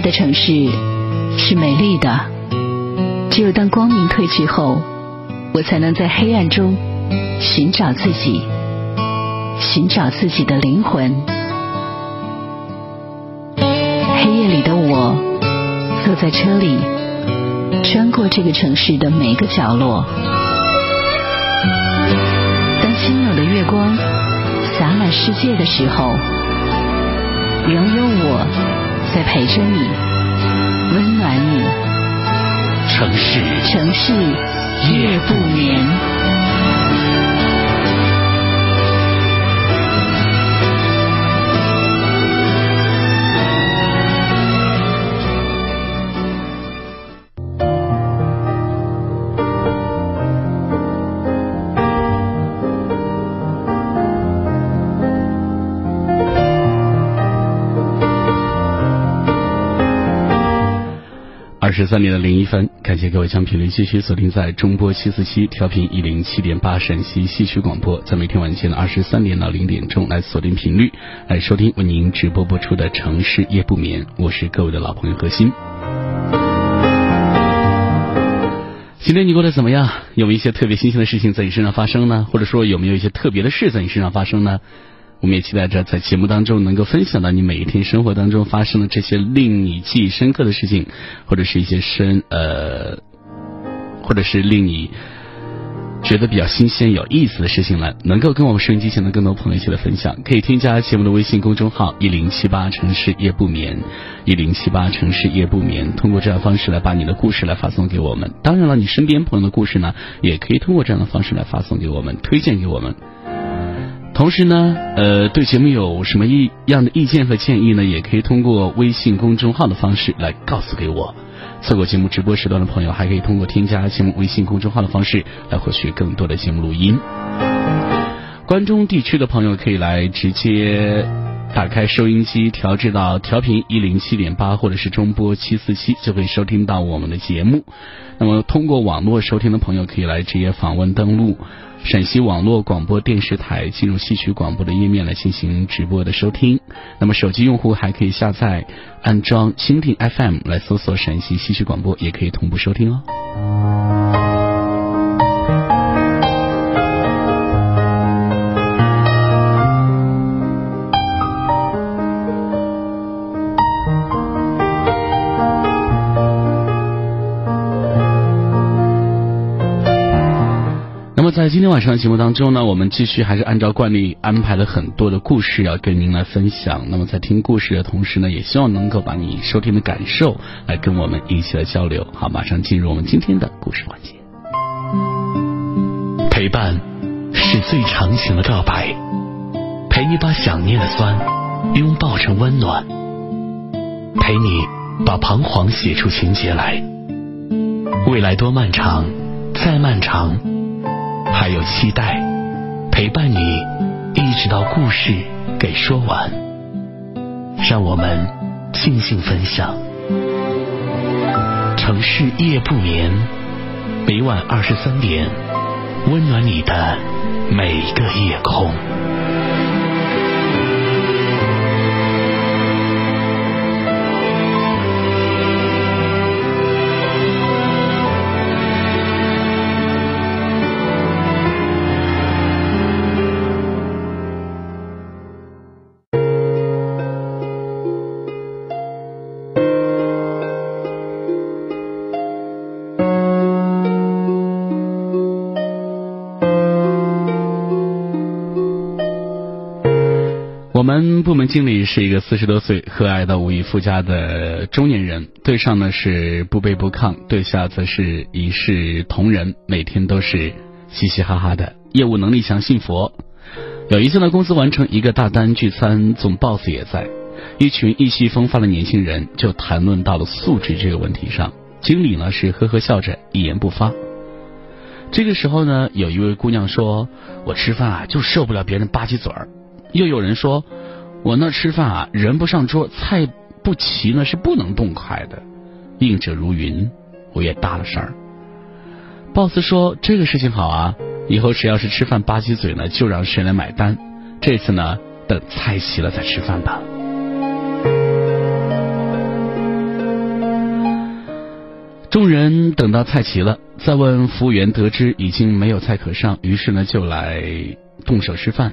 的城市是美丽的，只有当光明褪去后，我才能在黑暗中寻找自己，寻找自己的灵魂。黑夜里的我，坐在车里，穿过这个城市的每个角落。当心有的月光洒满世界的时候，仍有我在陪着你，温暖你。城市城市夜不眠。二十三点的零一分，感谢各位将频率继续锁定在中波七四七调频一零七点八陕西戏曲广播，在每天晚间的二十三点到零点钟来锁定频率，来收听为您直播播出的城市夜不眠，我是各位的老朋友何鑫。今天你过得怎么样？有没有一些特别新鲜的事情在你身上发生呢？或者说有没有一些特别的事在你身上发生呢？我们也期待着在节目当中能够分享到你每一天生活当中发生的这些令你记忆深刻的事情，或者是一些深呃，或者是令你觉得比较新鲜有意思的事情呢，能够跟我们收音机前的更多朋友一起来分享。可以添加节目的微信公众号一零七八城市夜不眠，一零七八城市夜不眠，通过这样的方式来把你的故事来发送给我们。当然了，你身边朋友的故事呢，也可以通过这样的方式来发送给我们，推荐给我们。同时呢，呃，对节目有什么意样的意见和建议呢？也可以通过微信公众号的方式来告诉给我。错过节目直播时段的朋友，还可以通过添加节目微信公众号的方式来获取更多的节目录音。关中地区的朋友可以来直接打开收音机，调制到调频一零七点八，或者是中波七四七，就可以收听到我们的节目。那么，通过网络收听的朋友，可以来直接访问登录。陕西网络广播电视台进入戏曲广播的页面来进行直播的收听。那么手机用户还可以下载安装蜻蜓 FM 来搜索陕西戏曲广播，也可以同步收听哦。在今天晚上的节目当中呢，我们继续还是按照惯例安排了很多的故事要跟您来分享。那么在听故事的同时呢，也希望能够把你收听的感受来跟我们一起来交流。好，马上进入我们今天的故事环节。陪伴是最长情的告白，陪你把想念的酸拥抱成温暖，陪你把彷徨写出情节来。未来多漫长，再漫长。还有期待，陪伴你一直到故事给说完，让我们庆幸分享。城市夜不眠，每晚二十三点，温暖你的每个夜空。部门经理是一个四十多岁、和蔼到无以复加的中年人，对上呢是不卑不亢，对下则是一视同仁，每天都是嘻嘻哈哈的，业务能力强，信佛。有一次呢，公司完成一个大单聚餐，总 boss 也在，一群意气风发的年轻人就谈论到了素质这个问题上，经理呢是呵呵笑着，一言不发。这个时候呢，有一位姑娘说：“我吃饭啊，就受不了别人吧唧嘴儿。”又有人说，我那吃饭啊，人不上桌，菜不齐呢，是不能动筷的。应者如云，我也搭了声儿。boss 说这个事情好啊，以后谁要是吃饭吧唧嘴呢，就让谁来买单。这次呢，等菜齐了再吃饭吧。众人等到菜齐了，再问服务员，得知已经没有菜可上，于是呢就来动手吃饭。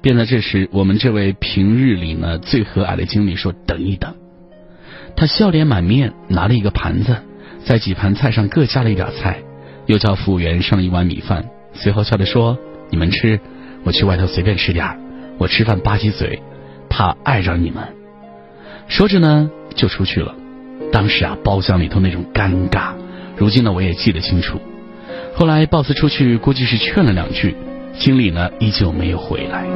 便在这时，我们这位平日里呢最和蔼的经理说：“等一等。”他笑脸满面，拿了一个盘子，在几盘菜上各加了一点菜，又叫服务员上了一碗米饭，随后笑着说：“你们吃，我去外头随便吃点我吃饭吧唧嘴，怕碍着你们。”说着呢就出去了。当时啊，包厢里头那种尴尬，如今呢我也记得清楚。后来 boss 出去，估计是劝了两句。经理呢，依旧没有回来。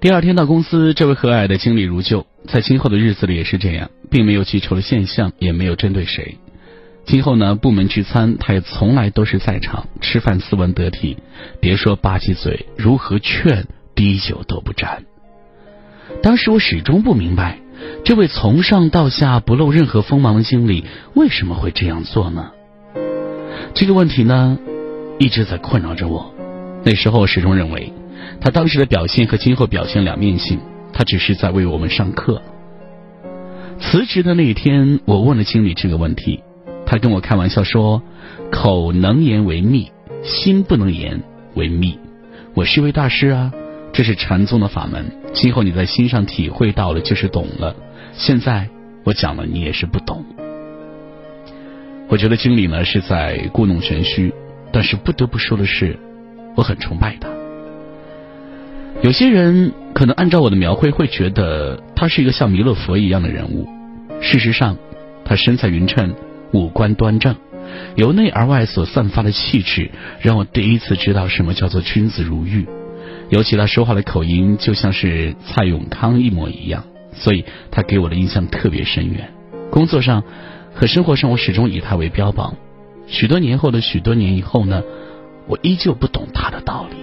第二天到公司，这位和蔼的经理如旧，在今后的日子里也是这样，并没有记仇的现象，也没有针对谁。今后呢，部门聚餐，他也从来都是在场，吃饭斯文得体，别说吧唧嘴，如何劝，滴酒都不沾。当时我始终不明白。这位从上到下不露任何锋芒的经理为什么会这样做呢？这个问题呢，一直在困扰着我。那时候始终认为，他当时的表现和今后表现两面性，他只是在为我们上课。辞职的那一天，我问了经理这个问题，他跟我开玩笑说：“口能言为密，心不能言为密。”我是位大师啊。这是禅宗的法门，今后你在心上体会到了，就是懂了。现在我讲了，你也是不懂。我觉得经理呢是在故弄玄虚，但是不得不说的是，我很崇拜他。有些人可能按照我的描绘，会觉得他是一个像弥勒佛一样的人物。事实上，他身材匀称，五官端正，由内而外所散发的气质，让我第一次知道什么叫做君子如玉。尤其他说话的口音就像是蔡永康一模一样，所以他给我的印象特别深远。工作上和生活上，我始终以他为标榜。许多年后的许多年以后呢，我依旧不懂他的道理。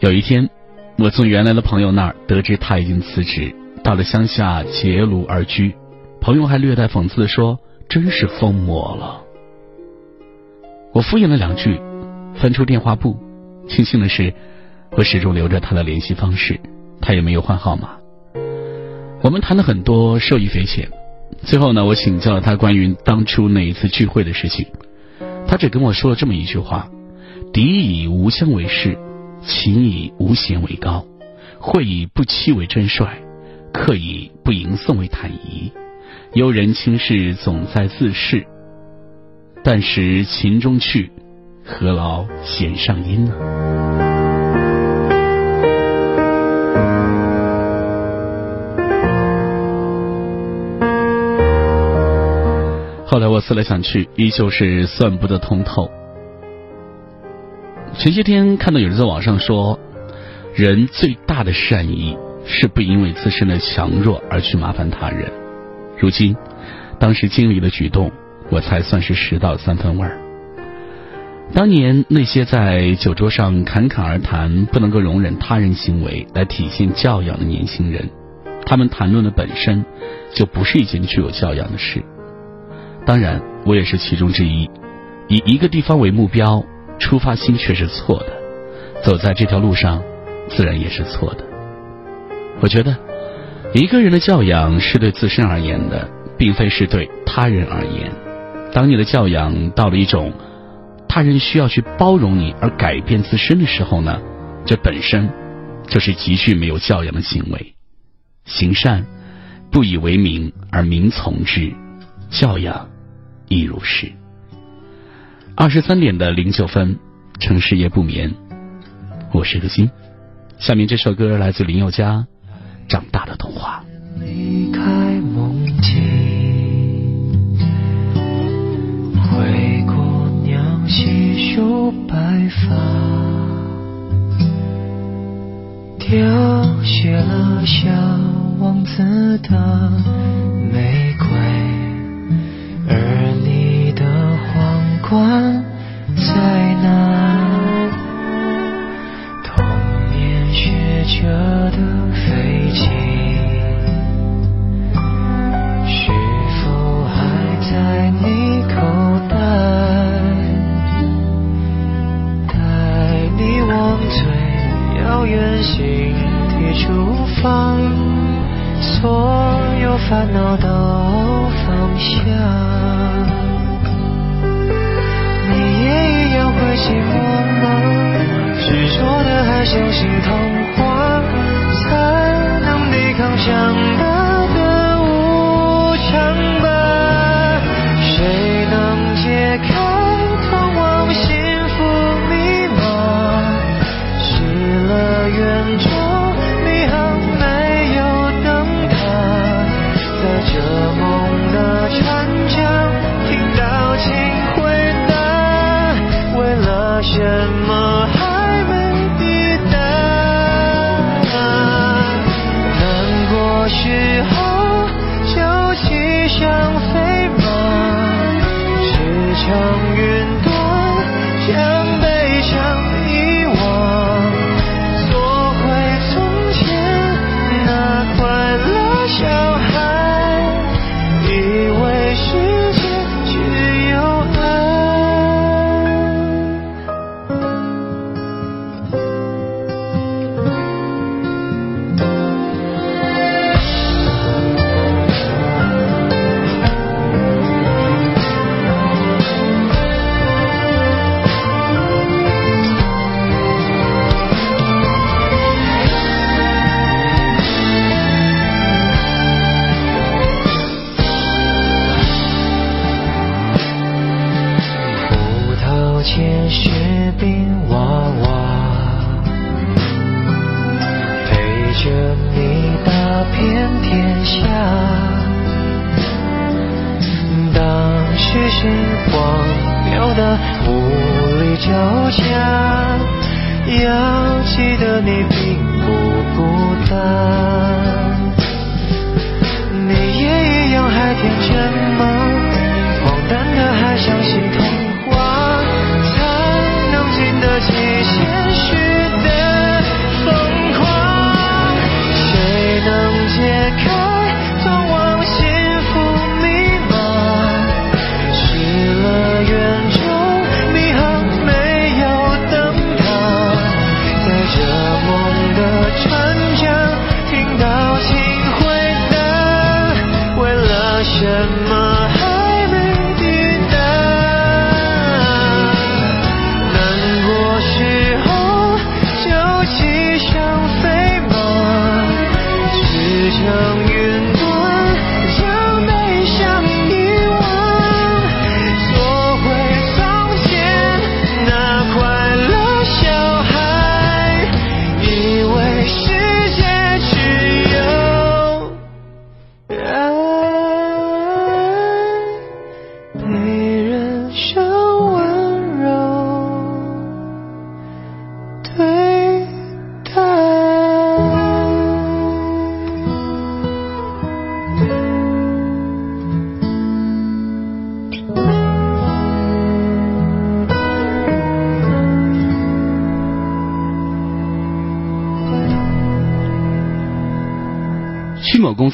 有一天，我从原来的朋友那儿得知他已经辞职，到了乡下结庐而居。朋友还略带讽刺的说：“真是疯魔了。”我敷衍了两句。翻出电话簿，庆幸的是，我始终留着他的联系方式，他也没有换号码。我们谈了很多，受益匪浅。最后呢，我请教了他关于当初那一次聚会的事情，他只跟我说了这么一句话：“敌以无相为士，情以无贤为高，会以不期为真帅，客以不迎送为坦仪。忧人轻视总在自恃，但识秦中去。”何劳弦上音呢？后来我思来想去，依旧是算不得通透。前些天看到有人在网上说，人最大的善意是不因为自身的强弱而去麻烦他人。如今，当时经理的举动，我才算是拾到三分味儿。当年那些在酒桌上侃侃而谈、不能够容忍他人行为来体现教养的年轻人，他们谈论的本身就不是一件具有教养的事。当然，我也是其中之一。以一个地方为目标，出发心却是错的，走在这条路上，自然也是错的。我觉得，一个人的教养是对自身而言的，并非是对他人而言。当你的教养到了一种。他人需要去包容你而改变自身的时候呢，这本身就是极具没有教养的行为。行善不以为名而名从之，教养亦如是。二十三点的零九分，城市夜不眠，我是个心。下面这首歌来自林宥嘉，《长大的童话》。离开梦境。细数白发，凋谢了小王子的玫瑰，而你的皇冠在哪？童年学着的飞机，心底厨房，所有烦恼都放下。你也一样会寂寞吗？执着的还相信童话，才能抵抗强大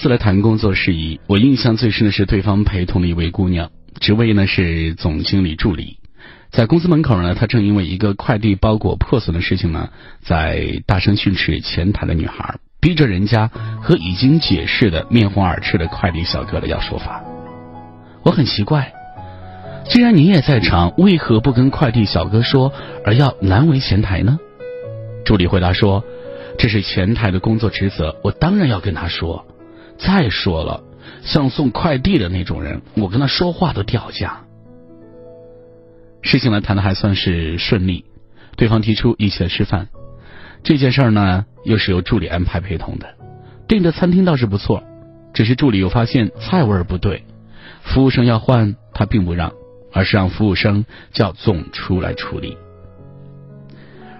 去某公司来谈工作事宜，我印象最深的是对方陪同的一位姑娘，职位呢是总经理助理。在公司门口呢，她正因为一个快递包裹破损的事情呢，在大声训斥前台的女孩，逼着人家和已经解释的面红耳赤的快递小哥的要说法。我很奇怪，既然你也在场，为何不跟快递小哥说，而要难为前台呢？助理回答说。这是前台的工作职责，我当然要跟他说。再说了，像送快递的那种人，我跟他说话都掉价。事情呢谈的还算是顺利，对方提出一起来吃饭。这件事儿呢，又是由助理安排陪同的。订的餐厅倒是不错，只是助理又发现菜味儿不对，服务生要换，他并不让，而是让服务生叫总厨来处理。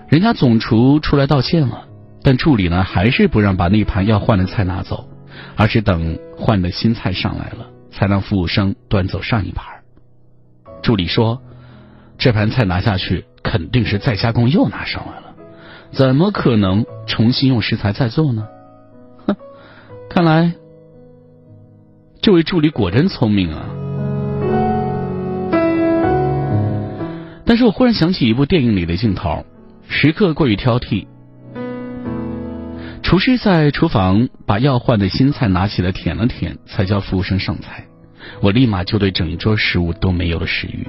人家总厨出来道歉了。但助理呢，还是不让把那盘要换的菜拿走，而是等换的新菜上来了，才让服务生端走上一盘。助理说：“这盘菜拿下去，肯定是再加工又拿上来了，怎么可能重新用食材再做呢？”哼，看来这位助理果真聪明啊！但是我忽然想起一部电影里的镜头，时刻过于挑剔。厨师在厨房把要换的新菜拿起来舔了舔，才叫服务生上菜。我立马就对整桌食物都没有了食欲。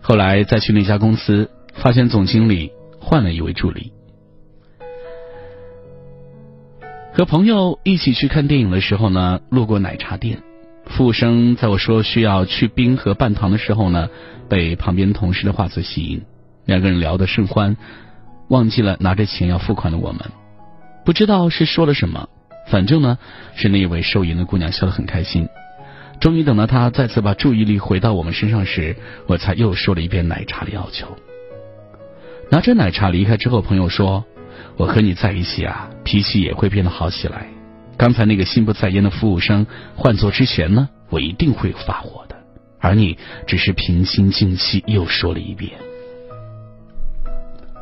后来再去那家公司，发现总经理换了一位助理。和朋友一起去看电影的时候呢，路过奶茶店，服务生在我说需要去冰和半糖的时候呢，被旁边同事的话所吸引，两个人聊得甚欢，忘记了拿着钱要付款的我们，不知道是说了什么，反正呢是那一位收银的姑娘笑得很开心。终于等到她再次把注意力回到我们身上时，我才又说了一遍奶茶的要求。拿着奶茶离开之后，朋友说。我和你在一起啊，脾气也会变得好起来。刚才那个心不在焉的服务生，换做之前呢，我一定会发火的。而你只是平心静气又说了一遍。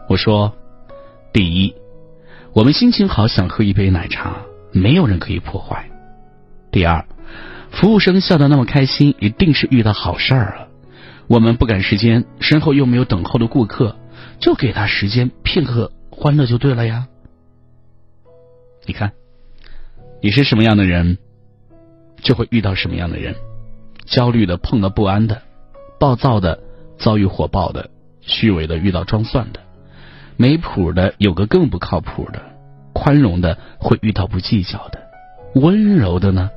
我说，第一，我们心情好想喝一杯奶茶，没有人可以破坏。第二，服务生笑得那么开心，一定是遇到好事儿了。我们不赶时间，身后又没有等候的顾客，就给他时间片刻。欢乐就对了呀！你看，你是什么样的人，就会遇到什么样的人。焦虑的碰到不安的，暴躁的遭遇火爆的，虚伪的遇到装蒜的，没谱的有个更不靠谱的，宽容的会遇到不计较的，温柔的呢，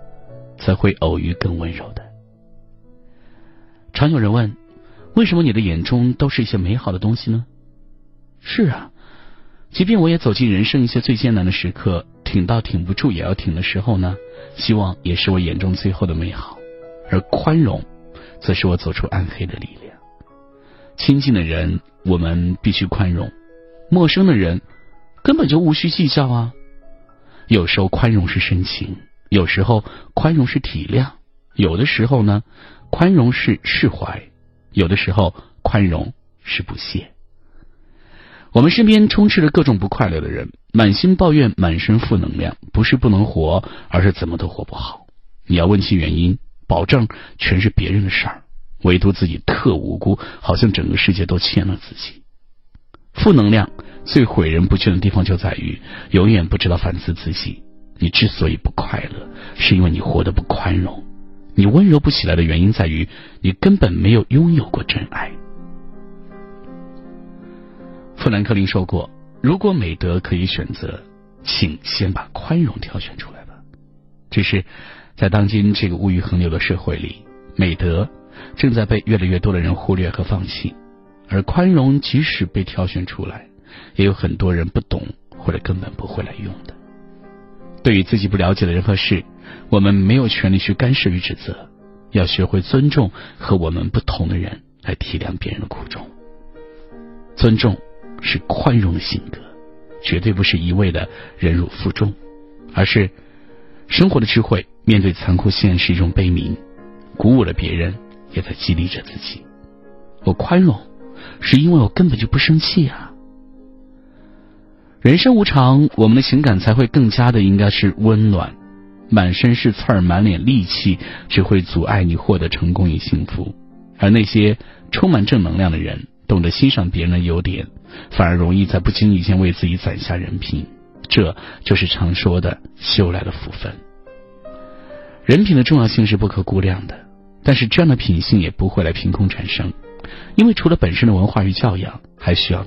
才会偶遇更温柔的。常有人问，为什么你的眼中都是一些美好的东西呢？是啊。即便我也走进人生一些最艰难的时刻，挺到挺不住也要挺的时候呢，希望也是我眼中最后的美好。而宽容，则是我走出暗黑的力量。亲近的人，我们必须宽容；陌生的人，根本就无需计较啊。有时候宽容是深情，有时候宽容是体谅，有的时候呢，宽容是释怀，有的时候宽容是不屑。我们身边充斥着各种不快乐的人，满心抱怨，满身负能量，不是不能活，而是怎么都活不好。你要问其原因，保证全是别人的事儿，唯独自己特无辜，好像整个世界都欠了自己。负能量最毁人不倦的地方就在于，永远不知道反思自己。你之所以不快乐，是因为你活得不宽容；你温柔不起来的原因在于，你根本没有拥有过真爱。富兰克林说过：“如果美德可以选择，请先把宽容挑选出来吧。”只是在当今这个物欲横流的社会里，美德正在被越来越多的人忽略和放弃，而宽容即使被挑选出来，也有很多人不懂或者根本不会来用的。对于自己不了解的人和事，我们没有权利去干涉与指责，要学会尊重和我们不同的人，来体谅别人的苦衷，尊重。是宽容的性格，绝对不是一味的忍辱负重，而是生活的智慧。面对残酷现实，一种悲悯，鼓舞了别人，也在激励着自己。我宽容，是因为我根本就不生气啊。人生无常，我们的情感才会更加的应该是温暖。满身是刺儿，满脸戾气，只会阻碍你获得成功与幸福。而那些充满正能量的人。懂得欣赏别人的优点，反而容易在不经意间为自己攒下人品，这就是常说的修来的福分。人品的重要性是不可估量的，但是这样的品性也不会来凭空产生，因为除了本身的文化与教养，还需要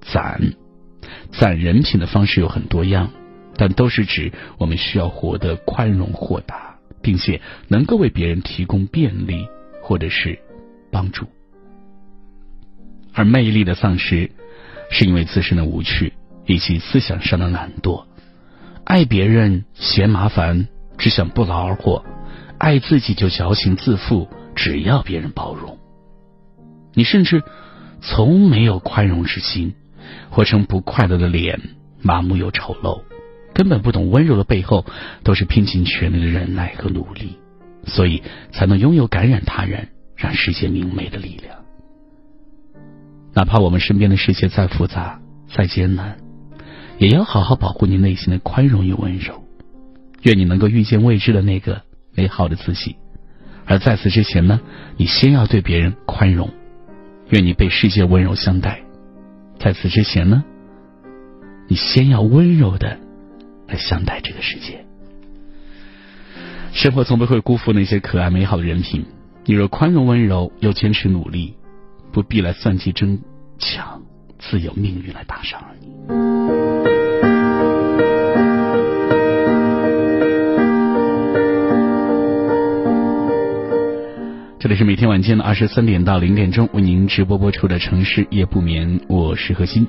攒。攒人品的方式有很多样，但都是指我们需要活得宽容豁达，并且能够为别人提供便利或者是帮助。而魅力的丧失，是因为自身的无趣以及思想上的懒惰。爱别人嫌麻烦，只想不劳而获；爱自己就矫情自负，只要别人包容。你甚至从没有宽容之心，活成不快乐的脸，麻木又丑陋，根本不懂温柔的背后都是拼尽全力的忍耐和努力，所以才能拥有感染他人、让世界明媚的力量。哪怕我们身边的世界再复杂、再艰难，也要好好保护你内心的宽容与温柔。愿你能够遇见未知的那个美好的自己。而在此之前呢，你先要对别人宽容。愿你被世界温柔相待。在此之前呢，你先要温柔的来相待这个世界。生活从不会辜负那些可爱美好的人品。你若宽容温柔，又坚持努力，不必来算计争抢，自有命运来打赏你。这里是每天晚间的二十三点到零点钟为您直播播出的城市夜不眠，我是何鑫。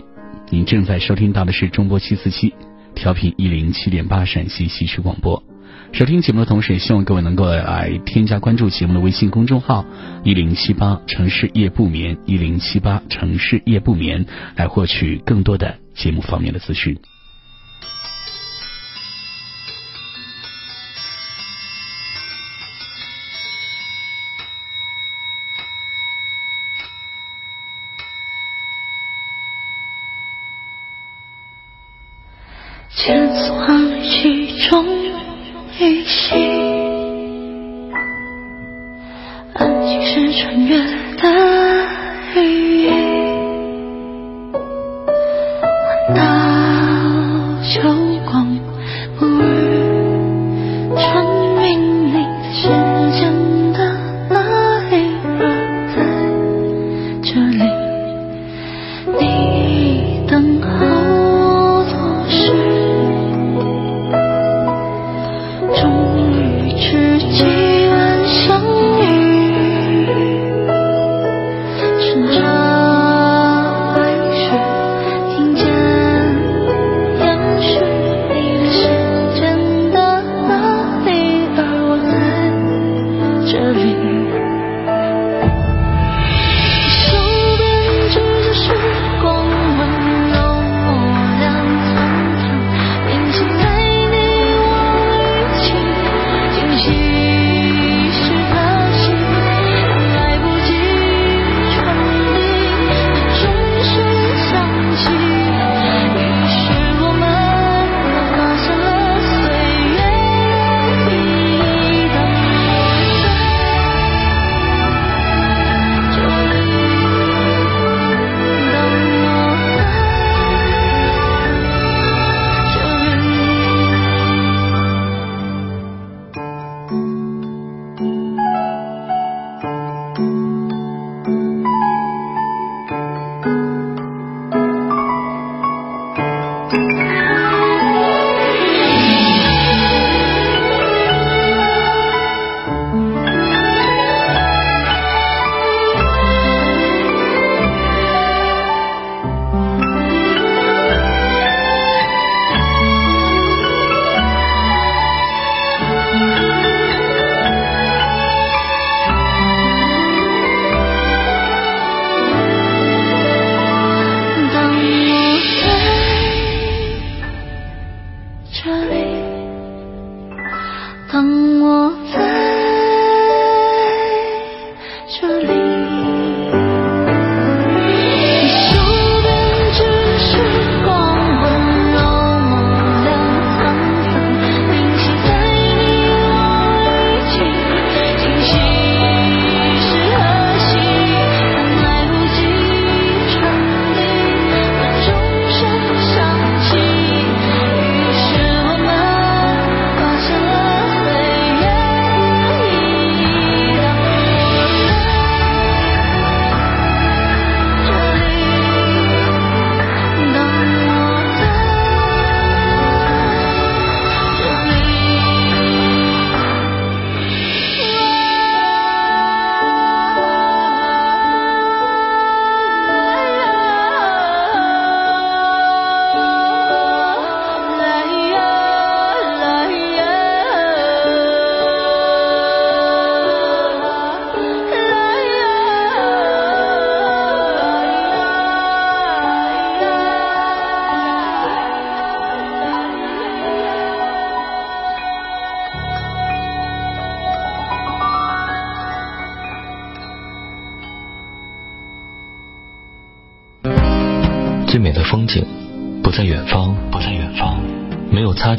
您正在收听到的是中波七四七调频一零七点八陕西西区广播。收听节目的同时，也希望各位能够来添加关注节目的微信公众号一零七八城市夜不眠一零七八城市夜不眠，来获取更多的节目方面的资讯。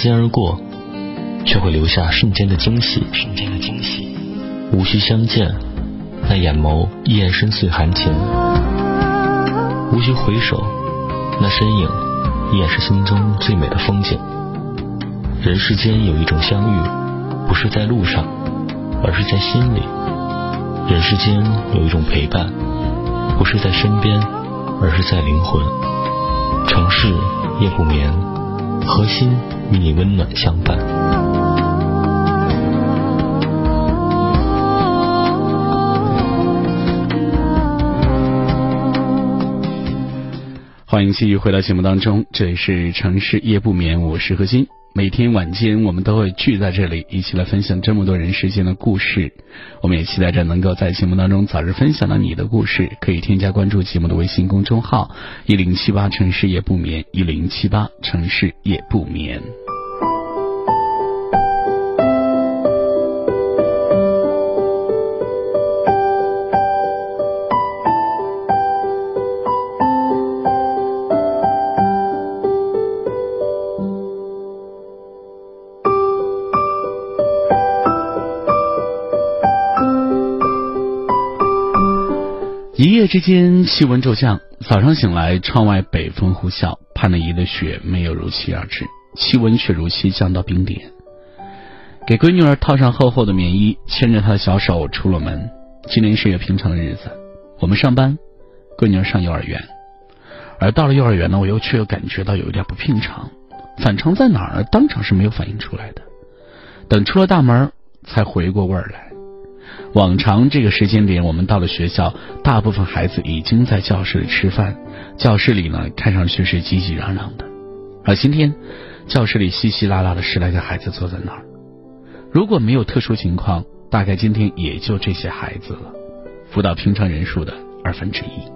肩而过，却会留下瞬间的惊喜，瞬间的惊喜。无需相见，那眼眸依然深邃含情；无需回首，那身影依然是心中最美的风景。人世间有一种相遇，不是在路上，而是在心里；人世间有一种陪伴，不是在身边，而是在灵魂。城市夜不眠，核心与你温暖相伴。欢迎继续回到节目当中，这里是城市夜不眠，我是何欣。每天晚间我们都会聚在这里，一起来分享这么多人世间的故事。我们也期待着能够在节目当中早日分享到你的故事。可以添加关注节目的微信公众号一零七八城市夜不眠一零七八城市夜不眠。之间，气温骤降。早上醒来，窗外北风呼啸，盼了一夜的雪没有如期而至，气温却如期降到冰点。给闺女儿套上厚厚的棉衣，牵着她的小手出了门。今天是一个平常的日子，我们上班，闺女儿上幼儿园。而到了幼儿园呢，我又却又感觉到有一点不平常，反常在哪儿？当场是没有反应出来的。等出了大门，才回过味儿来。往常这个时间点，我们到了学校，大部分孩子已经在教室里吃饭，教室里呢看上去是挤挤攘攘的。而今天，教室里稀稀拉拉的十来个孩子坐在那儿。如果没有特殊情况，大概今天也就这些孩子了，不到平常人数的二分之一。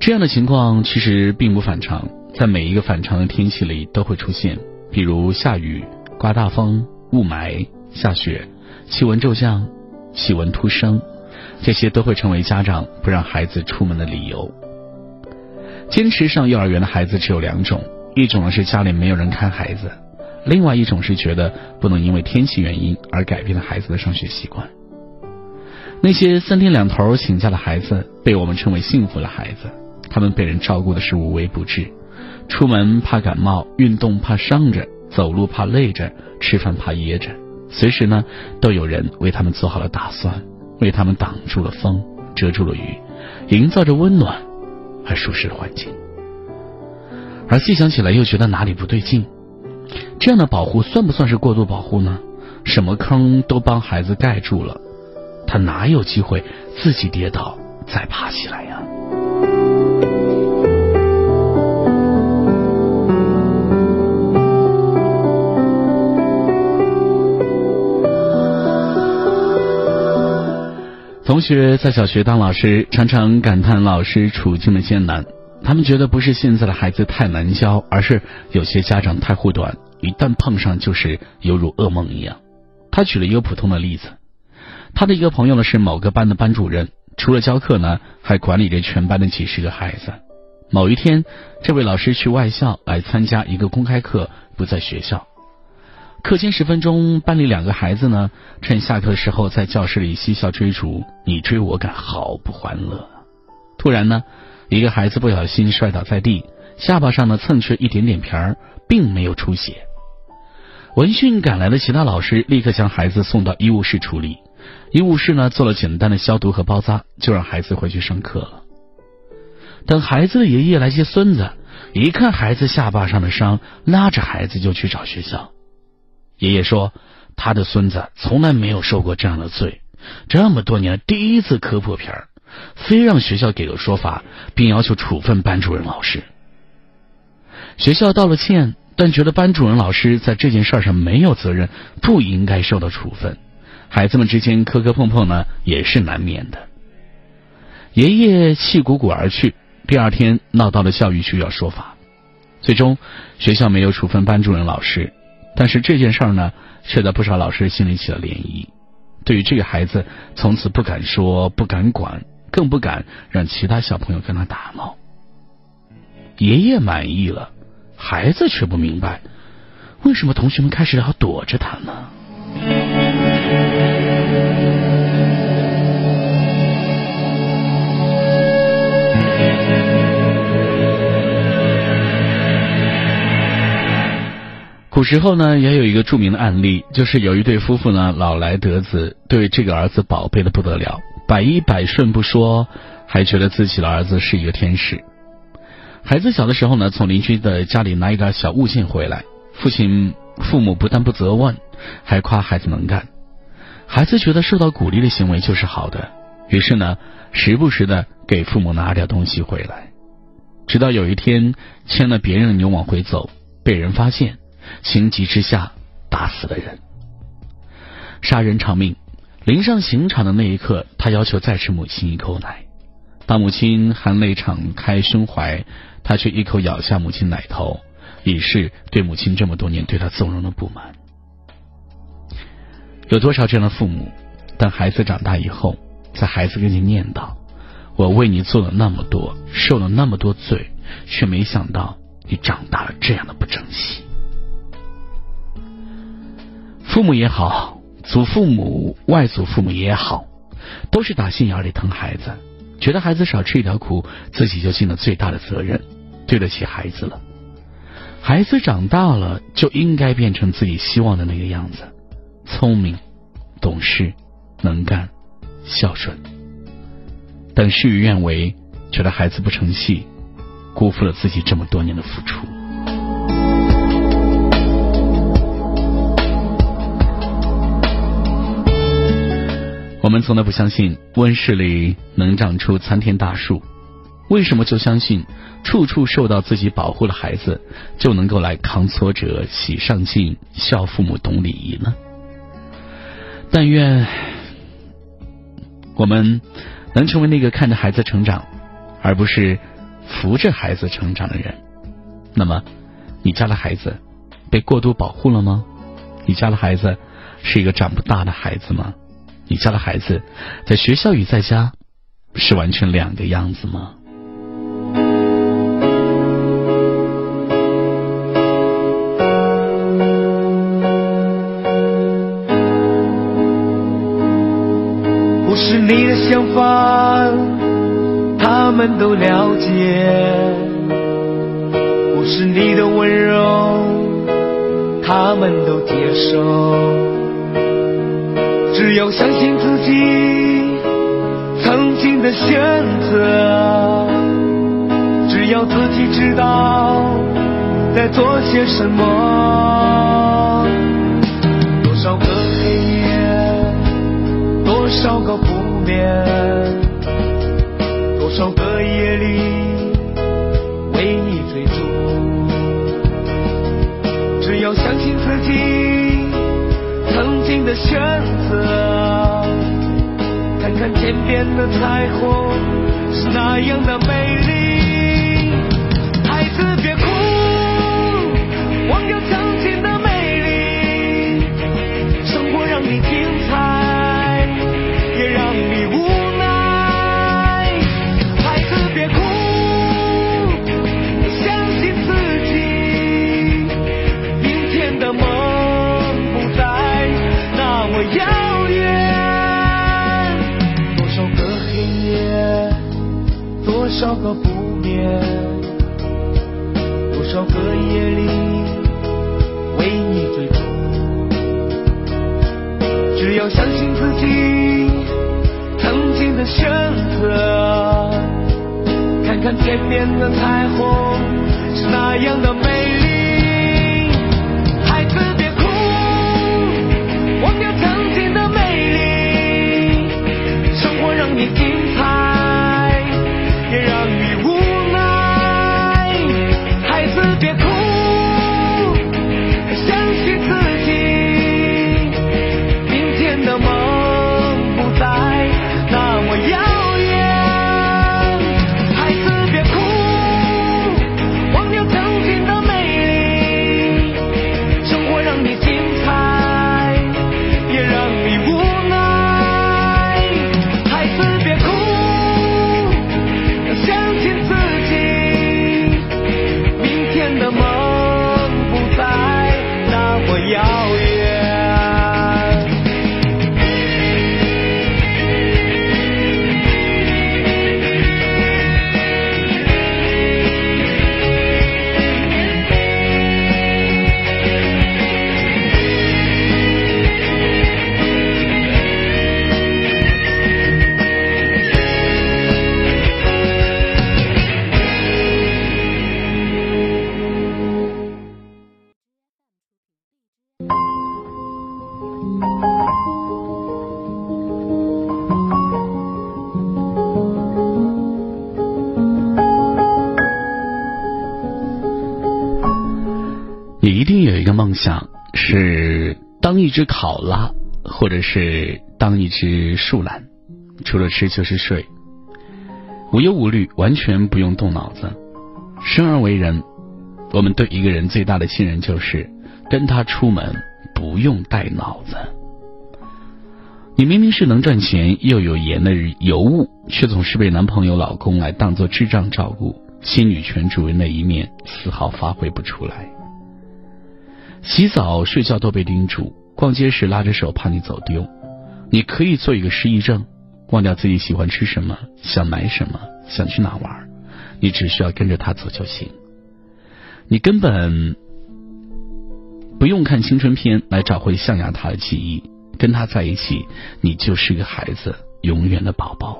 这样的情况其实并不反常，在每一个反常的天气里都会出现，比如下雨、刮大风、雾霾、下雪。气温骤降，气温突升，这些都会成为家长不让孩子出门的理由。坚持上幼儿园的孩子只有两种，一种呢是家里没有人看孩子，另外一种是觉得不能因为天气原因而改变了孩子的上学习惯。那些三天两头请假的孩子，被我们称为幸福的孩子，他们被人照顾的是无微不至，出门怕感冒，运动怕伤着，走路怕累着，吃饭怕噎着。随时呢，都有人为他们做好了打算，为他们挡住了风，遮住了雨，营造着温暖而舒适的环境。而细想起来，又觉得哪里不对劲。这样的保护算不算是过度保护呢？什么坑都帮孩子盖住了，他哪有机会自己跌倒再爬起来呀？同学在小学当老师，常常感叹老师处境的艰难。他们觉得不是现在的孩子太难教，而是有些家长太护短，一旦碰上就是犹如噩梦一样。他举了一个普通的例子，他的一个朋友呢是某个班的班主任，除了教课呢，还管理着全班的几十个孩子。某一天，这位老师去外校来参加一个公开课，不在学校。课间十分钟，班里两个孩子呢，趁下课的时候在教室里嬉笑追逐，你追我赶，好不欢乐。突然呢，一个孩子不小心摔倒在地，下巴上呢蹭去一点点皮儿，并没有出血。闻讯赶来的其他老师立刻将孩子送到医务室处理，医务室呢做了简单的消毒和包扎，就让孩子回去上课了。等孩子的爷爷来接孙子，一看孩子下巴上的伤，拉着孩子就去找学校。爷爷说，他的孙子从来没有受过这样的罪，这么多年第一次磕破皮儿，非让学校给个说法，并要求处分班主任老师。学校道了歉，但觉得班主任老师在这件事上没有责任，不应该受到处分。孩子们之间磕磕碰碰呢，也是难免的。爷爷气鼓鼓而去，第二天闹到了教育局要说法，最终学校没有处分班主任老师。但是这件事儿呢，却在不少老师心里起了涟漪。对于这个孩子，从此不敢说，不敢管，更不敢让其他小朋友跟他打闹。爷爷满意了，孩子却不明白，为什么同学们开始要躲着他呢？古时候呢，也有一个著名的案例，就是有一对夫妇呢，老来得子，对这个儿子宝贝的不得了，百依百顺不说，还觉得自己的儿子是一个天使。孩子小的时候呢，从邻居的家里拿一点小物件回来，父亲、父母不但不责问，还夸孩子能干。孩子觉得受到鼓励的行为就是好的，于是呢，时不时的给父母拿点东西回来。直到有一天牵了别人的牛往回走，被人发现，情急之下打死了人，杀人偿命。临上刑场的那一刻，他要求再吃母亲一口奶。当母亲含泪敞开胸怀，他却一口咬下母亲奶头，以示对母亲这么多年对他纵容的不满。有多少这样的父母，当孩子长大以后，在孩子跟前念叨：“我为你做了那么多，受了那么多罪，却没想到你长大了这样的不争气。”父母也好，祖父母、外祖父母也好，都是打心眼里疼孩子，觉得孩子少吃一点苦，自己就尽了最大的责任，对得起孩子了。孩子长大了，就应该变成自己希望的那个样子。聪明、懂事、能干、孝顺，但事与愿违，觉得孩子不成器，辜负了自己这么多年的付出。我们从来不相信温室里能长出参天大树，为什么就相信处处受到自己保护的孩子就能够来扛挫折、喜上进、孝父母、懂礼仪呢？但愿我们能成为那个看着孩子成长，而不是扶着孩子成长的人。那么，你家的孩子被过度保护了吗？你家的孩子是一个长不大的孩子吗？你家的孩子在学校与在家是完全两个样子吗？不是你的想法，他们都了解；不是你的温柔，他们都接受。只有相信自己曾经的选择，只要自己知道在做些什么。多少个黑夜，多少个不眠，多少个夜里为你追逐。只要相信自己曾经的选择，看天边的彩虹是那样的美丽。个不眠，多少个夜里为你追逐。只要相信自己曾经的选择，看看天边的彩虹是那样的美一只考拉，或者是当一只树懒，除了吃就是睡，无忧无虑，完全不用动脑子。生而为人，我们对一个人最大的信任就是跟他出门不用带脑子。你明明是能赚钱又有颜的尤物，却总是被男朋友、老公来当做智障照顾，其女权主人的一面丝毫发挥不出来。洗澡、睡觉都被叮嘱，逛街时拉着手怕你走丢。你可以做一个失忆症，忘掉自己喜欢吃什么、想买什么、想去哪玩，你只需要跟着他走就行。你根本不用看青春片来找回象牙塔的记忆。跟他在一起，你就是个孩子，永远的宝宝。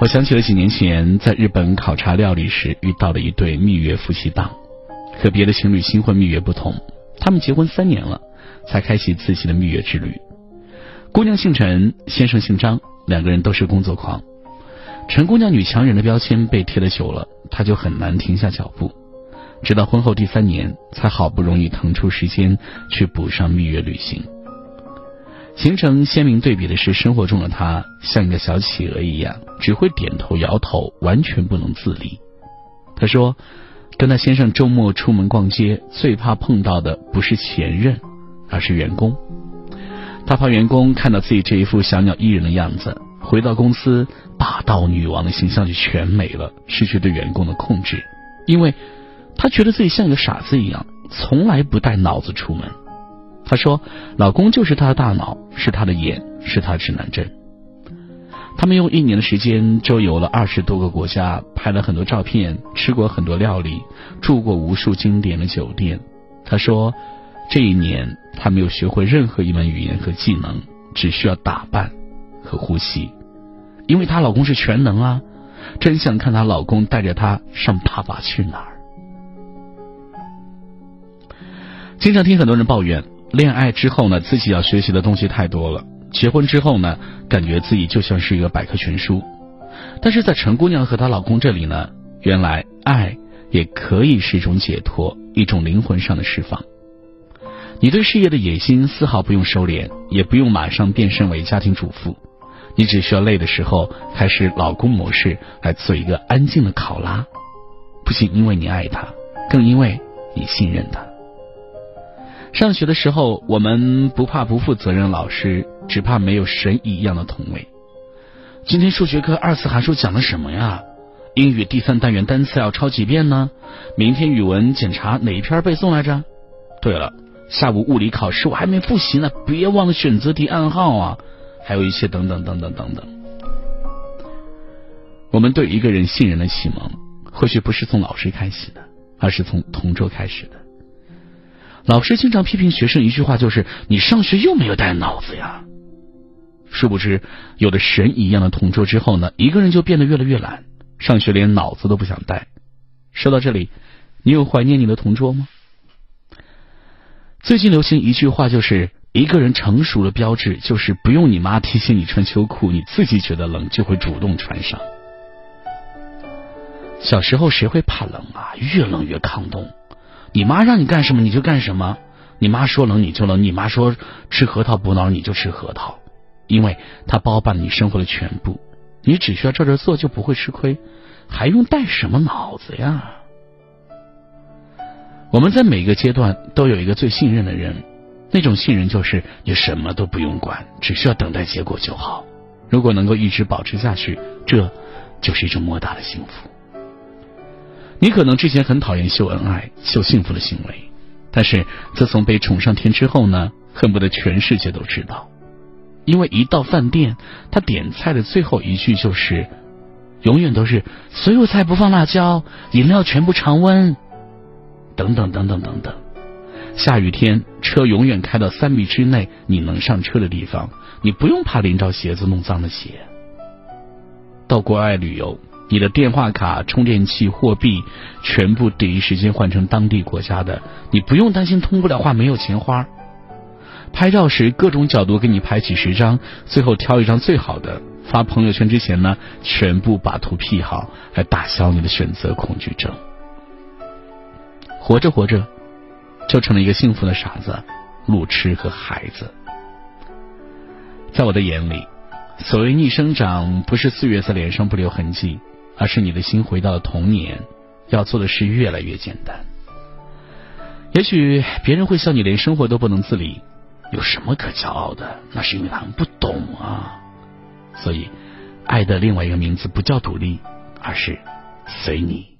我想起了几年前在日本考察料理时遇到的一对蜜月夫妻档，和别的情侣新婚蜜月不同，他们结婚三年了才开启自己的蜜月之旅。姑娘姓陈，先生姓张，两个人都是工作狂。陈姑娘女强人的标签被贴的久了，她就很难停下脚步。直到婚后第三年，才好不容易腾出时间去补上蜜月旅行。形成鲜明对比的是，生活中的她像一个小企鹅一样，只会点头摇头，完全不能自理。她说，跟她先生周末出门逛街，最怕碰到的不是前任，而是员工。他怕员工看到自己这一副小鸟依人的样子，回到公司霸道女王的形象就全没了，失去对员工的控制。因为他觉得自己像个傻子一样，从来不带脑子出门。他说：“老公就是他的大脑，是他的眼，是他指南针。”他们用一年的时间周游了二十多个国家，拍了很多照片，吃过很多料理，住过无数经典的酒店。他说：“这一年，他没有学会任何一门语言和技能，只需要打扮和呼吸，因为她老公是全能啊！真想看她老公带着她上《爸爸去哪儿》。”经常听很多人抱怨。恋爱之后呢，自己要学习的东西太多了；结婚之后呢，感觉自己就像是一个百科全书。但是在陈姑娘和她老公这里呢，原来爱也可以是一种解脱，一种灵魂上的释放。你对事业的野心丝毫不用收敛，也不用马上变身为家庭主妇，你只需要累的时候开始老公模式，来做一个安静的考拉。不仅因为你爱他，更因为你信任他。上学的时候，我们不怕不负责任老师，只怕没有神一样的同位。今天数学课二次函数讲了什么呀？英语第三单元单词要抄几遍呢？明天语文检查哪一篇背诵来着？对了，下午物理考试我还没复习呢，别忘了选择题暗号啊！还有一些等等等等等等。我们对一个人信任的启蒙，或许不是从老师开始的，而是从同桌开始的。老师经常批评学生一句话，就是“你上学又没有带脑子呀”。殊不知，有了神一样的同桌之后呢，一个人就变得越来越懒，上学连脑子都不想带。说到这里，你有怀念你的同桌吗？最近流行一句话，就是一个人成熟的标志，就是不用你妈提醒你穿秋裤，你自己觉得冷就会主动穿上。小时候谁会怕冷啊？越冷越抗冻。你妈让你干什么你就干什么，你妈说冷你就冷，你妈说吃核桃补脑你就吃核桃，因为她包办了你生活的全部，你只需要照着做就不会吃亏，还用带什么脑子呀？我们在每个阶段都有一个最信任的人，那种信任就是你什么都不用管，只需要等待结果就好。如果能够一直保持下去，这就是一种莫大的幸福。你可能之前很讨厌秀恩爱、秀幸福的行为，但是自从被宠上天之后呢，恨不得全世界都知道。因为一到饭店，他点菜的最后一句就是，永远都是所有菜不放辣椒，饮料全部常温，等等等等等等。下雨天，车永远开到三米之内你能上车的地方，你不用怕淋着鞋子弄脏了鞋。到国外旅游。你的电话卡、充电器、货币全部第一时间换成当地国家的，你不用担心通不了话、没有钱花。拍照时各种角度给你拍几十张，最后挑一张最好的发朋友圈之前呢，全部把图 P 好，来打消你的选择恐惧症。活着活着就成了一个幸福的傻子路痴和孩子。在我的眼里所谓逆生长不是岁月在脸上不留痕迹而是你的心回到了童年要做的事越来越简单。也许别人会笑你连生活都不能自理有什么可骄傲的？那是因为他们不懂啊。所以爱的另外一个名字不叫独立而是随你。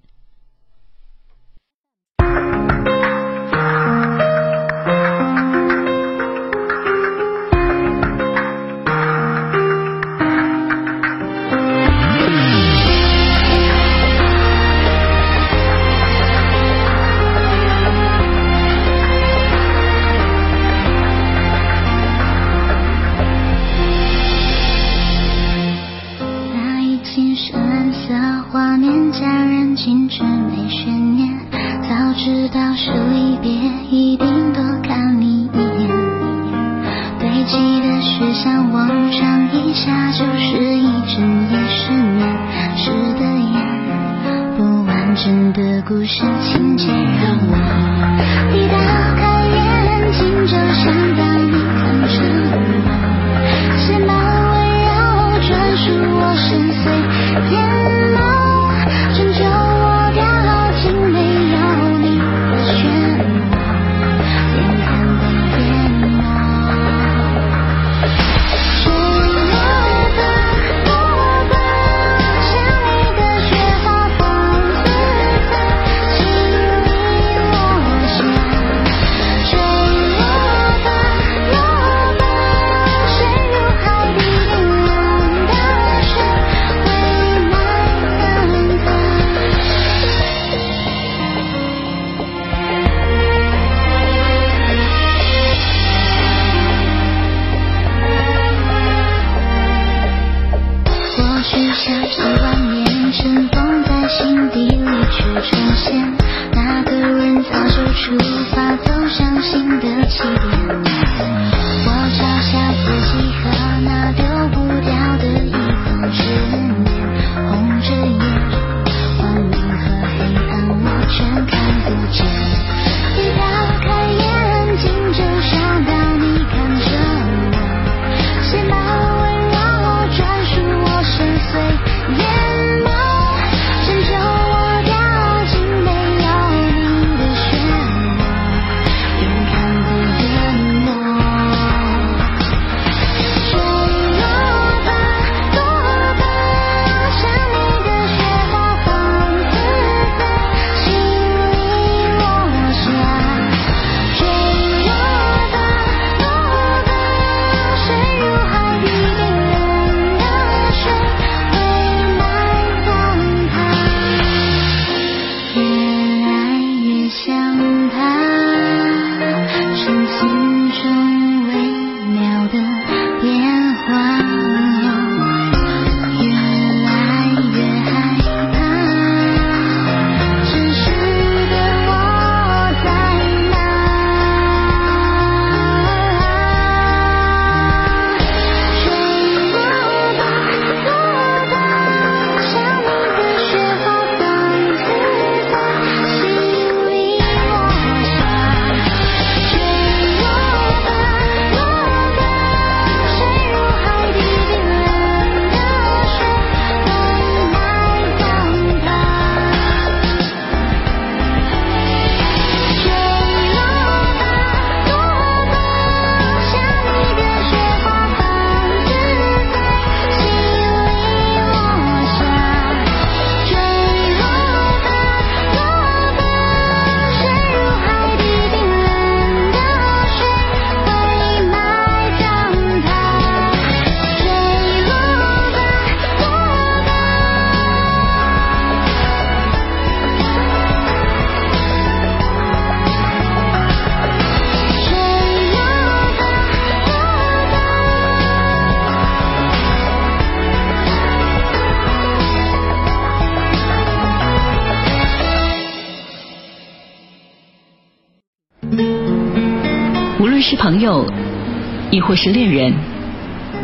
或是恋人。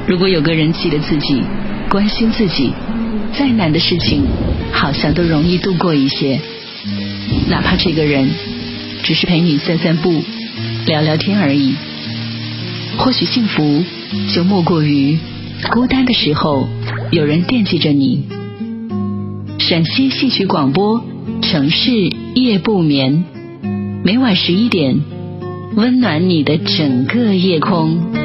如果有个人记得自己关心自己再难的事情好像都容易度过一些。哪怕这个人只是陪你散散步聊聊天而已。或许幸福就莫过于孤单的时候有人惦记着你。陕西戏曲广播城市夜不眠。每晚十一点温暖你的整个夜空。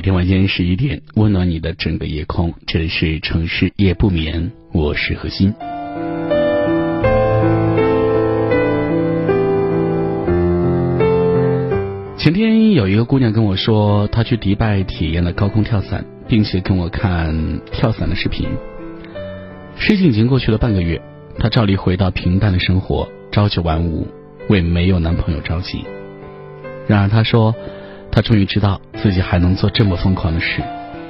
每天晚间十一点，温暖你的整个夜空。这里是城市夜不眠，我是何欣。前天有一个姑娘跟我说，她去迪拜体验了高空跳伞，并且跟我看跳伞的视频。事情已经过去了半个月，她照例回到平淡的生活，朝九晚五，为没有男朋友着急。然而她说，他终于知道自己还能做这么疯狂的事。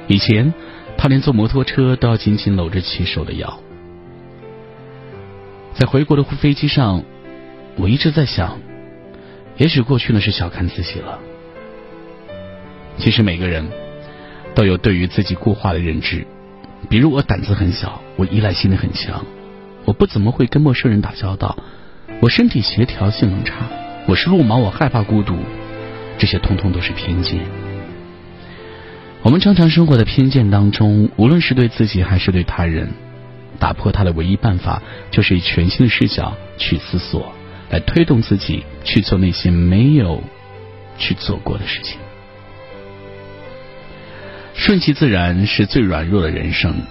以前，他连坐摩托车都要紧紧搂着骑手的腰。在回国的飞机上，我一直在想。也许过去呢是小看自己了。其实每个人都有对于自己固化的认知，比如我胆子很小，我依赖心理很强，我不怎么会跟陌生人打交道，我身体协调性能差，我是路盲，我害怕孤独，这些通通都是偏见。我们常常生活在偏见当中，无论是对自己还是对他人，打破它的唯一办法就是以全新的视角去思索。来推动自己去做那些没有去做过的事情，顺其自然是最软弱的人生。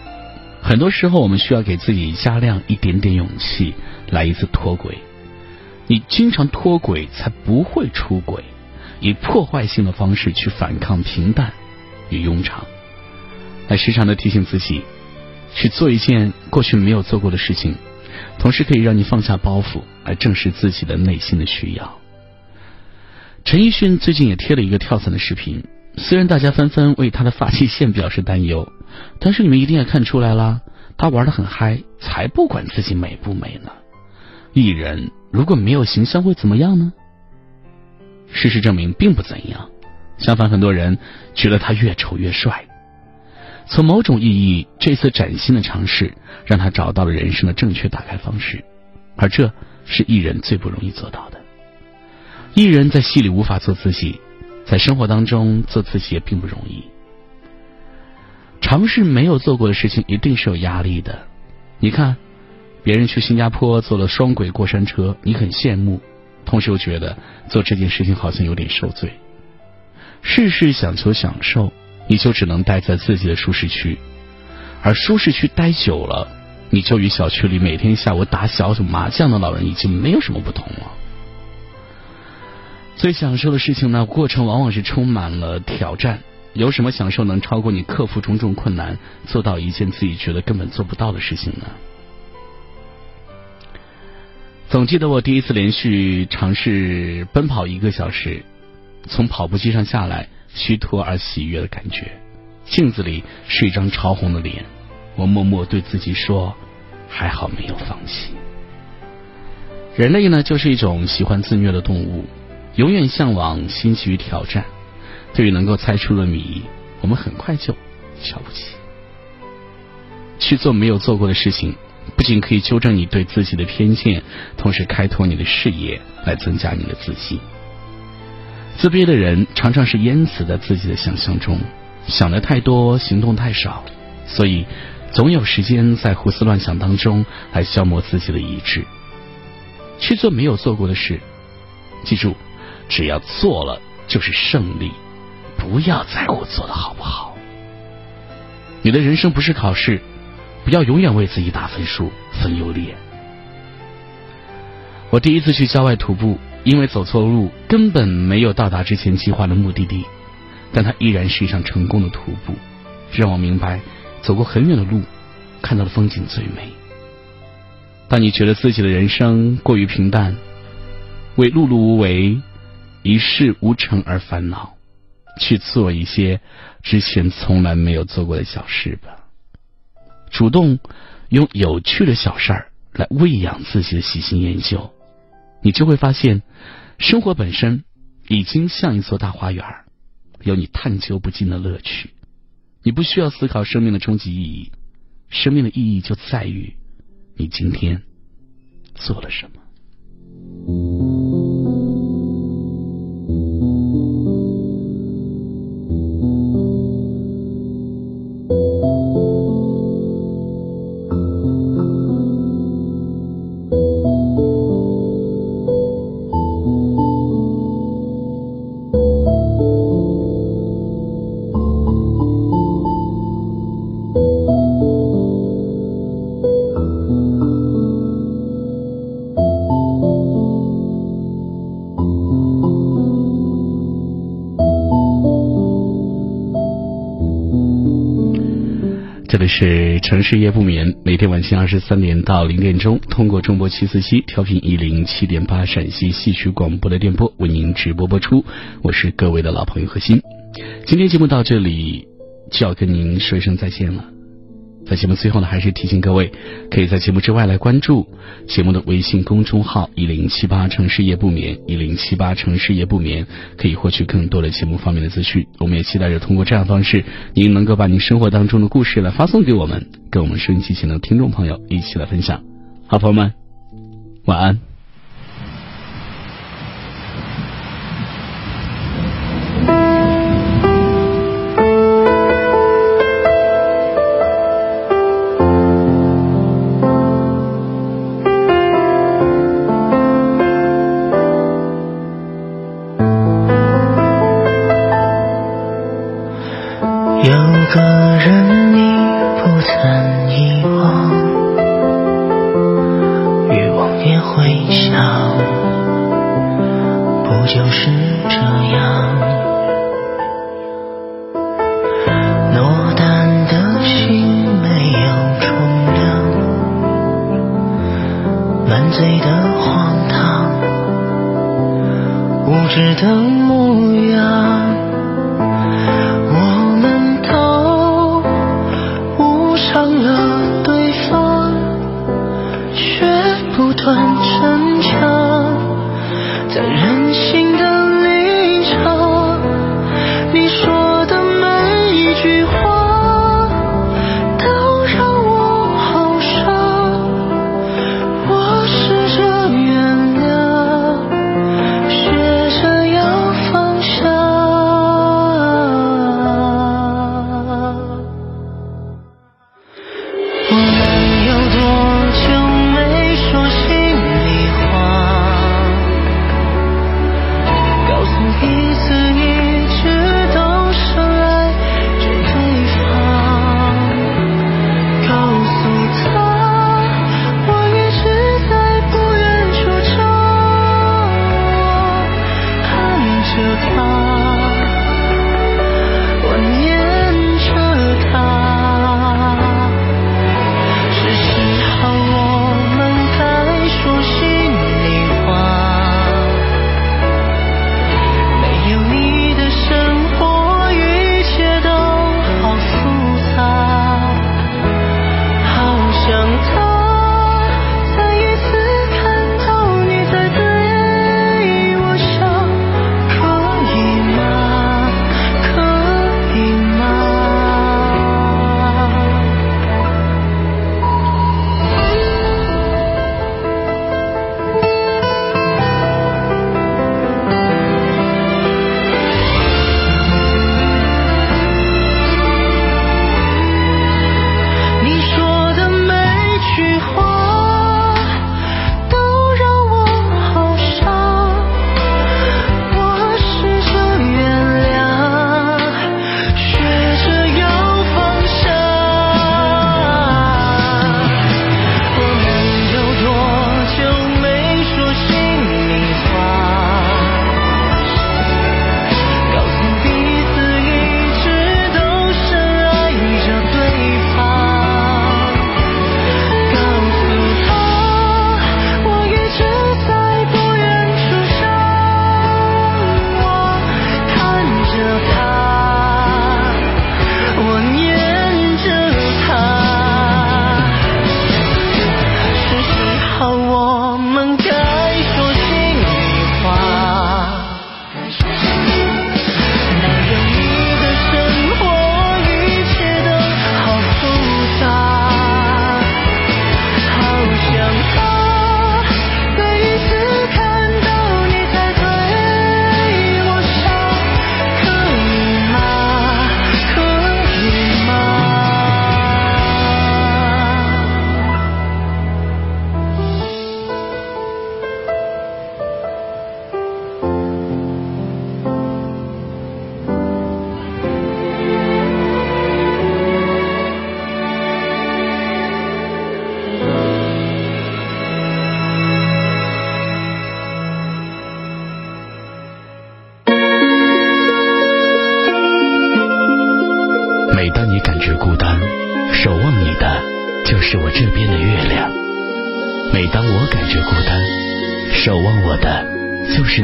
很多时候，我们需要给自己加量一点点勇气，来一次脱轨。你经常脱轨，才不会出轨。以破坏性的方式去反抗平淡与庸常，来时常的提醒自己去做一件过去没有做过的事情。同时可以让你放下包袱，来正视自己的内心的需要。陈奕迅最近也贴了一个跳伞的视频，虽然大家纷纷为他的发际线表示担忧，但是你们一定也看出来了，他玩的很嗨，才不管自己美不美呢。艺人如果没有形象会怎么样呢？事实证明并不怎样，相反，很多人觉得他越丑越帅。从某种意义，这次崭新的尝试让他找到了人生的正确打开方式，而这是艺人最不容易做到的。艺人在戏里无法做自己，在生活当中做自己也并不容易。尝试没有做过的事情，一定是有压力的。你看，别人去新加坡坐了双轨过山车，你很羡慕，同时又觉得做这件事情好像有点受罪。事事想求享受。你就只能待在自己的舒适区，而舒适区待久了，你就与小区里每天下午打小组麻将的老人已经没有什么不同了。最享受的事情呢，过程往往是充满了挑战。有什么享受能超过你克服种种困难，做到一件自己觉得根本做不到的事情呢？总记得我第一次连续尝试奔跑一个小时，从跑步机上下来。虚脱而喜悦的感觉，镜子里是一张潮红的脸，我默默对自己说：“还好没有放弃。”人类呢，就是一种喜欢自虐的动物，永远向往新奇与挑战。对于能够猜出的谜，我们很快就瞧不起。去做没有做过的事情，不仅可以纠正你对自己的偏见，同时开拓你的视野，来增加你的自信。自卑的人常常是淹死在自己的想象中，想的太多，行动太少，所以总有时间在胡思乱想当中来消磨自己的意志。去做没有做过的事，记住，只要做了就是胜利，不要在乎做的好不好。你的人生不是考试，不要永远为自己打分数、分优劣。我第一次去郊外徒步。因为走错路，根本没有到达之前计划的目的地，但它依然是一场成功的徒步，让我明白，走过很远的路，看到的风景最美。当你觉得自己的人生过于平淡，为碌碌无为、一事无成而烦恼，去做一些之前从来没有做过的小事吧。主动用有趣的小事儿来喂养自己的喜新厌旧。你就会发现，生活本身已经像一座大花园，有你探究不尽的乐趣。你不需要思考生命的终极意义，生命的意义就在于你今天做了什么。里是城市夜不眠，每天晚间二十三点到零点钟，通过中波七四七调频一零七点八陕西戏曲广播的电波为您直播播出。我是各位的老朋友何欣，今天节目到这里就要跟您说一声再见了。在节目最后呢，还是提醒各位，可以在节目之外来关注节目的微信公众号“一零七八城市夜不眠”，一零七八城市夜不眠，可以获取更多的节目方面的资讯。我们也期待着通过这样的方式，您能够把您生活当中的故事来发送给我们，跟我们收音机前的听众朋友一起来分享。好，朋友们，晚安。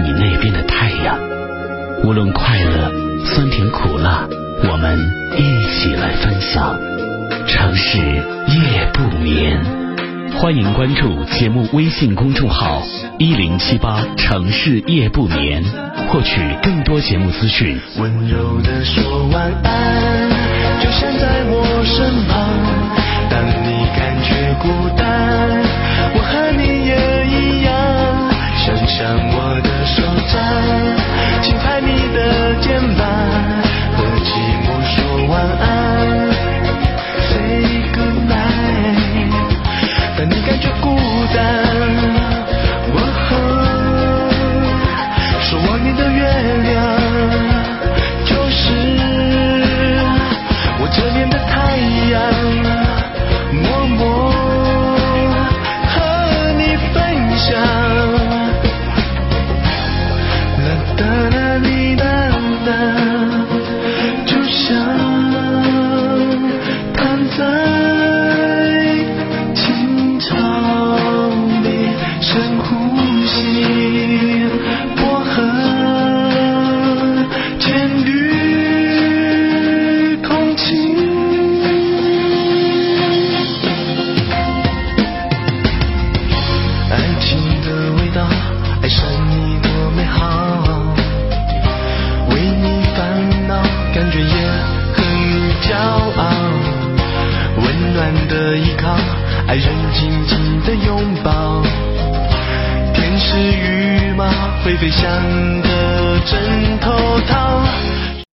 你那边的太阳。无论快乐、酸甜苦辣，我们一起来分享。城市夜不眠，欢迎关注节目微信公众号一零七八城市夜不眠，获取更多节目资讯。温柔的说晚安，就像在我身旁。当你感觉孤单，我和你也一样。想象我的